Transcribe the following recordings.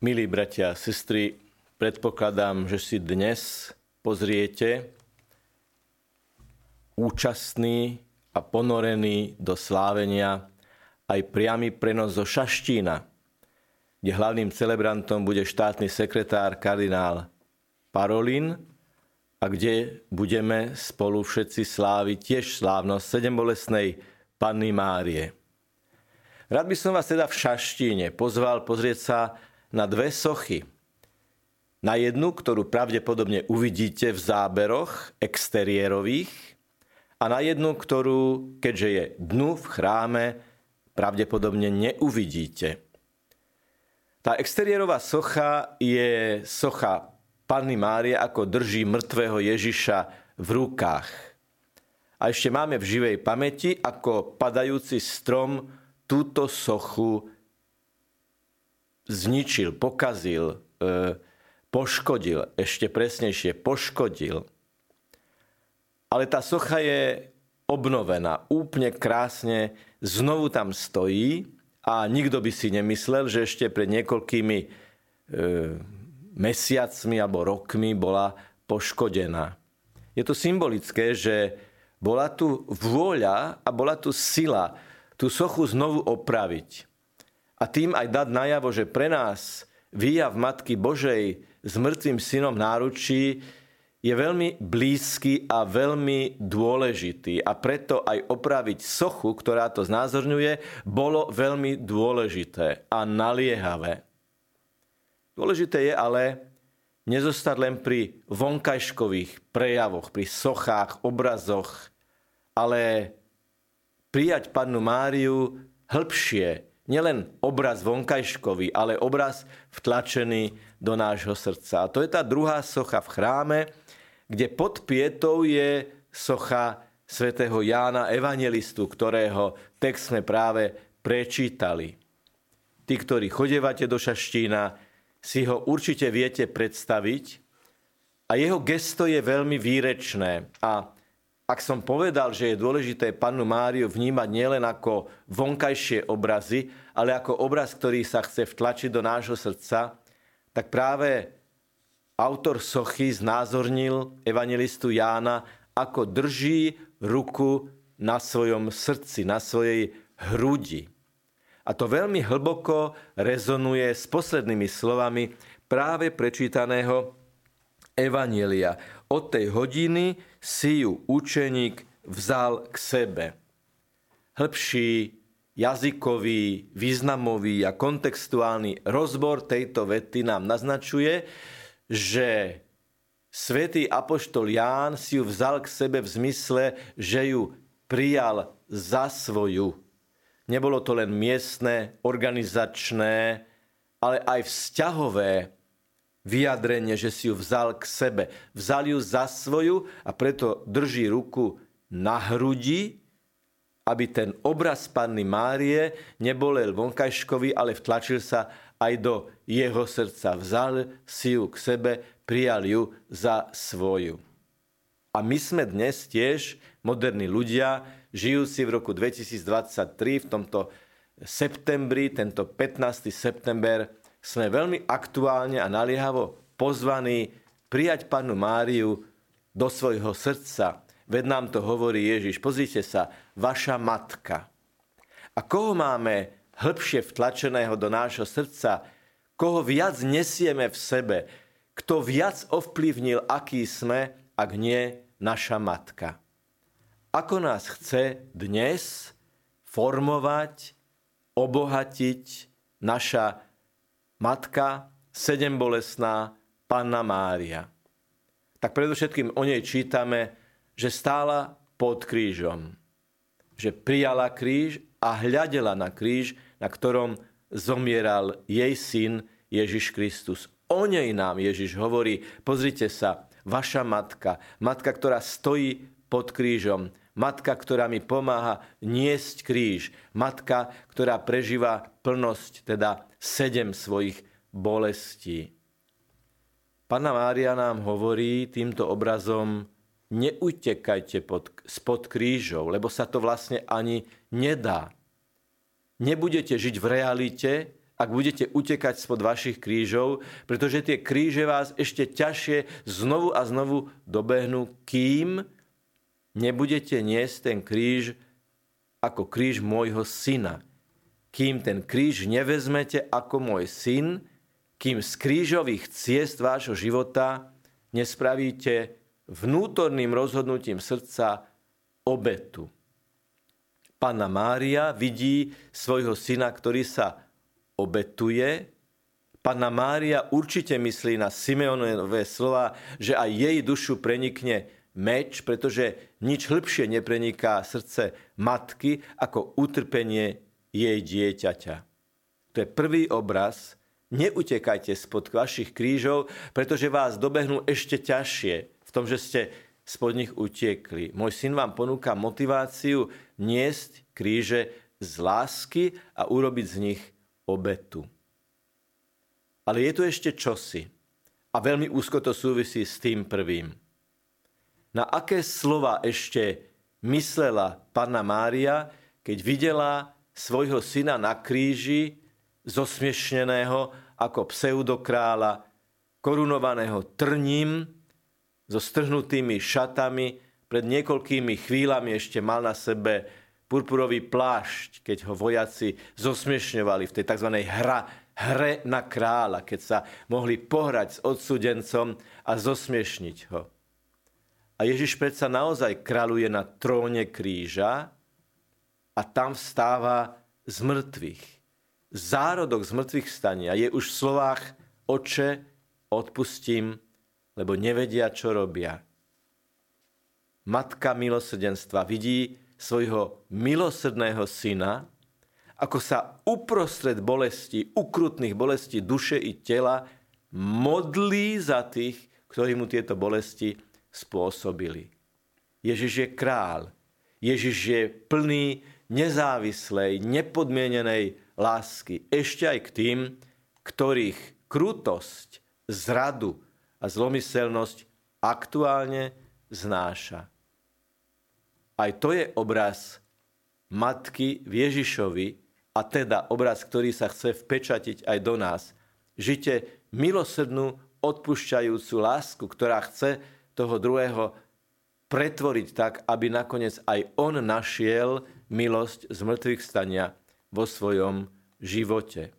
Milí bratia a sestry, predpokladám, že si dnes pozriete účastný a ponorený do slávenia aj priamy prenos zo Šaštína, kde hlavným celebrantom bude štátny sekretár kardinál Parolin a kde budeme spolu všetci sláviť tiež slávnosť sedembolesnej Panny Márie. Rád by som vás teda v Šaštíne pozval pozrieť sa na dve sochy. Na jednu, ktorú pravdepodobne uvidíte v záberoch exteriérových a na jednu, ktorú, keďže je dnu v chráme, pravdepodobne neuvidíte. Tá exteriérová socha je socha Panny Márie, ako drží mŕtvého Ježiša v rukách. A ešte máme v živej pamäti, ako padajúci strom túto sochu zničil, pokazil, e, poškodil, ešte presnejšie poškodil. Ale tá socha je obnovená, úplne krásne, znovu tam stojí a nikto by si nemyslel, že ešte pred niekoľkými e, mesiacmi alebo rokmi bola poškodená. Je to symbolické, že bola tu vôľa a bola tu sila tú sochu znovu opraviť. A tým aj dať najavo, že pre nás výjav Matky Božej s mŕtvým synom náručí je veľmi blízky a veľmi dôležitý. A preto aj opraviť sochu, ktorá to znázorňuje, bolo veľmi dôležité a naliehavé. Dôležité je ale nezostať len pri vonkajškových prejavoch, pri sochách, obrazoch, ale prijať pannu Máriu hĺbšie, nielen obraz vonkajškový, ale obraz vtlačený do nášho srdca. A to je tá druhá socha v chráme, kde pod pietou je socha svätého Jána Evangelistu, ktorého text sme práve prečítali. Tí, ktorí chodevate do Šaštína, si ho určite viete predstaviť a jeho gesto je veľmi výrečné a ak som povedal, že je dôležité pannu Máriu vnímať nielen ako vonkajšie obrazy, ale ako obraz, ktorý sa chce vtlačiť do nášho srdca, tak práve autor sochy znázornil evangelistu Jána, ako drží ruku na svojom srdci, na svojej hrudi. A to veľmi hlboko rezonuje s poslednými slovami práve prečítaného Evanielia. Od tej hodiny si ju učeník vzal k sebe. Hĺbší jazykový, významový a kontextuálny rozbor tejto vety nám naznačuje, že svätý apoštol Ján si ju vzal k sebe v zmysle, že ju prijal za svoju. Nebolo to len miestne, organizačné, ale aj vzťahové vyjadrenie, že si ju vzal k sebe. Vzal ju za svoju a preto drží ruku na hrudi, aby ten obraz Panny Márie nebol len vonkajškový, ale vtlačil sa aj do jeho srdca. Vzal si ju k sebe, prijal ju za svoju. A my sme dnes tiež moderní ľudia, žijúci v roku 2023, v tomto septembri, tento 15. september, sme veľmi aktuálne a naliehavo pozvaní prijať Pannu Máriu do svojho srdca. Veď nám to hovorí Ježiš. Pozrite sa, vaša matka. A koho máme hĺbšie vtlačeného do nášho srdca, koho viac nesieme v sebe, kto viac ovplyvnil, aký sme, ak nie naša matka. Ako nás chce dnes formovať, obohatiť naša matka sedembolesná Panna Mária. Tak predovšetkým o nej čítame, že stála pod krížom. Že prijala kríž a hľadela na kríž, na ktorom zomieral jej syn Ježiš Kristus. O nej nám Ježiš hovorí, pozrite sa, vaša matka, matka, ktorá stojí pod krížom, matka, ktorá mi pomáha niesť kríž, matka, ktorá prežíva plnosť, teda sedem svojich bolestí. Pana Mária nám hovorí týmto obrazom, neutekajte pod, spod krížov, lebo sa to vlastne ani nedá. Nebudete žiť v realite, ak budete utekať spod vašich krížov, pretože tie kríže vás ešte ťažšie znovu a znovu dobehnú, kým nebudete niesť ten kríž ako kríž môjho syna. Kým ten kríž nevezmete ako môj syn, kým z krížových ciest vášho života nespravíte vnútorným rozhodnutím srdca obetu. Pána Mária vidí svojho syna, ktorý sa obetuje. Panna Mária určite myslí na Simeonové slova, že aj jej dušu prenikne meč, pretože nič hĺbšie nepreniká srdce matky ako utrpenie jej dieťaťa. To je prvý obraz. Neutekajte spod vašich krížov, pretože vás dobehnú ešte ťažšie v tom, že ste spod nich utiekli. Môj syn vám ponúka motiváciu niesť kríže z lásky a urobiť z nich obetu. Ale je tu ešte čosi. A veľmi úzko to súvisí s tým prvým. Na aké slova ešte myslela Panna Mária, keď videla svojho syna na kríži, zosmiešneného ako pseudokrála, korunovaného trním, so strhnutými šatami, pred niekoľkými chvíľami ešte mal na sebe purpurový plášť, keď ho vojaci zosmiešňovali v tej tzv. hra, hre na kráľa, keď sa mohli pohrať s odsudencom a zosmiešniť ho. A Ježiš predsa naozaj kráľuje na tróne kríža a tam vstáva z mŕtvych. Zárodok z mŕtvych stania je už v slovách Oče, odpustím, lebo nevedia, čo robia. Matka milosrdenstva vidí svojho milosrdného syna, ako sa uprostred bolesti, ukrutných bolestí duše i tela modlí za tých, ktorí mu tieto bolesti spôsobili. Ježiš je král. Ježiš je plný nezávislej, nepodmienenej lásky. Ešte aj k tým, ktorých krutosť, zradu a zlomyselnosť aktuálne znáša. Aj to je obraz matky v Ježišovi a teda obraz, ktorý sa chce vpečatiť aj do nás. Žite milosrdnú, odpúšťajúcu lásku, ktorá chce toho druhého pretvoriť tak, aby nakoniec aj on našiel milosť z mŕtvych stania vo svojom živote.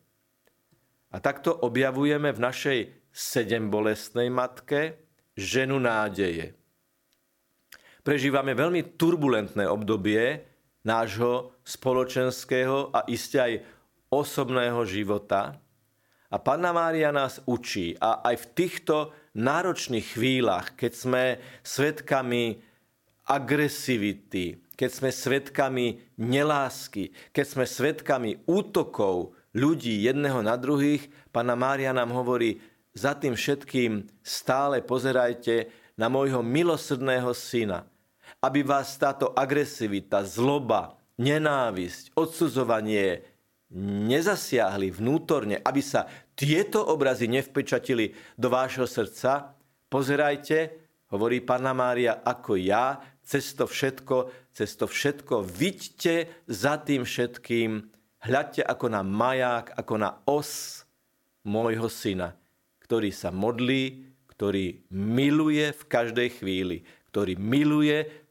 A takto objavujeme v našej sedembolestnej matke ženu nádeje prežívame veľmi turbulentné obdobie nášho spoločenského a iste aj osobného života. A Panna Mária nás učí a aj v týchto náročných chvíľach, keď sme svetkami agresivity, keď sme svetkami nelásky, keď sme svetkami útokov ľudí jedného na druhých, Pana Mária nám hovorí, za tým všetkým stále pozerajte na môjho milosrdného syna, aby vás táto agresivita, zloba, nenávisť, odsudzovanie nezasiahli vnútorne, aby sa tieto obrazy nevpečatili do vášho srdca, pozerajte, hovorí Pána Mária, ako ja, cez to všetko, cez to všetko, vidíte za tým všetkým, hľadte ako na maják, ako na os môjho syna, ktorý sa modlí, ktorý miluje v každej chvíli, ktorý miluje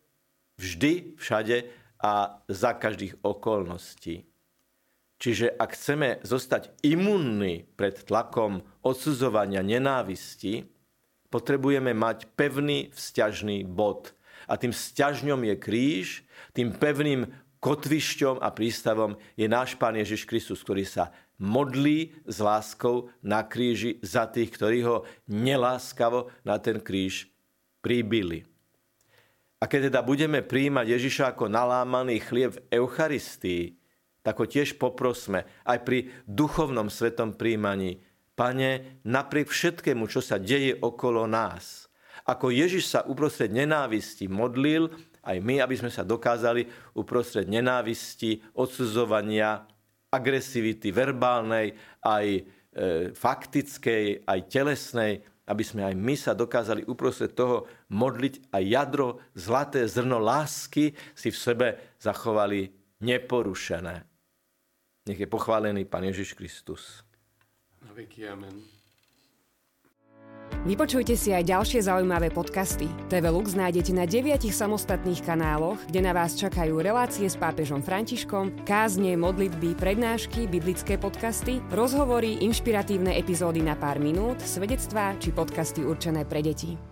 Vždy, všade a za každých okolností. Čiže ak chceme zostať imunní pred tlakom odsudzovania nenávisti, potrebujeme mať pevný vzťažný bod. A tým vzťažňom je kríž, tým pevným kotvišťom a prístavom je náš Pán Ježiš Kristus, ktorý sa modlí s láskou na kríži za tých, ktorí ho neláskavo na ten kríž príbili. A keď teda budeme príjmať Ježiša ako nalámaný chlieb v Eucharistii, tak ho tiež poprosme aj pri duchovnom svetom príjmaní. Pane, napriek všetkému, čo sa deje okolo nás, ako Ježiš sa uprostred nenávisti modlil, aj my, aby sme sa dokázali uprostred nenávisti, odsudzovania, agresivity verbálnej, aj e, faktickej, aj telesnej, aby sme aj my sa dokázali uprostred toho modliť a jadro, zlaté zrno lásky si v sebe zachovali neporušené. Nech je pochválený Pán Ježiš Kristus. Na veky amen. Vypočujte si aj ďalšie zaujímavé podcasty. TV Lux nájdete na deviatich samostatných kanáloch, kde na vás čakajú relácie s pápežom Františkom, kázne, modlitby, prednášky, biblické podcasty, rozhovory, inšpiratívne epizódy na pár minút, svedectvá či podcasty určené pre deti.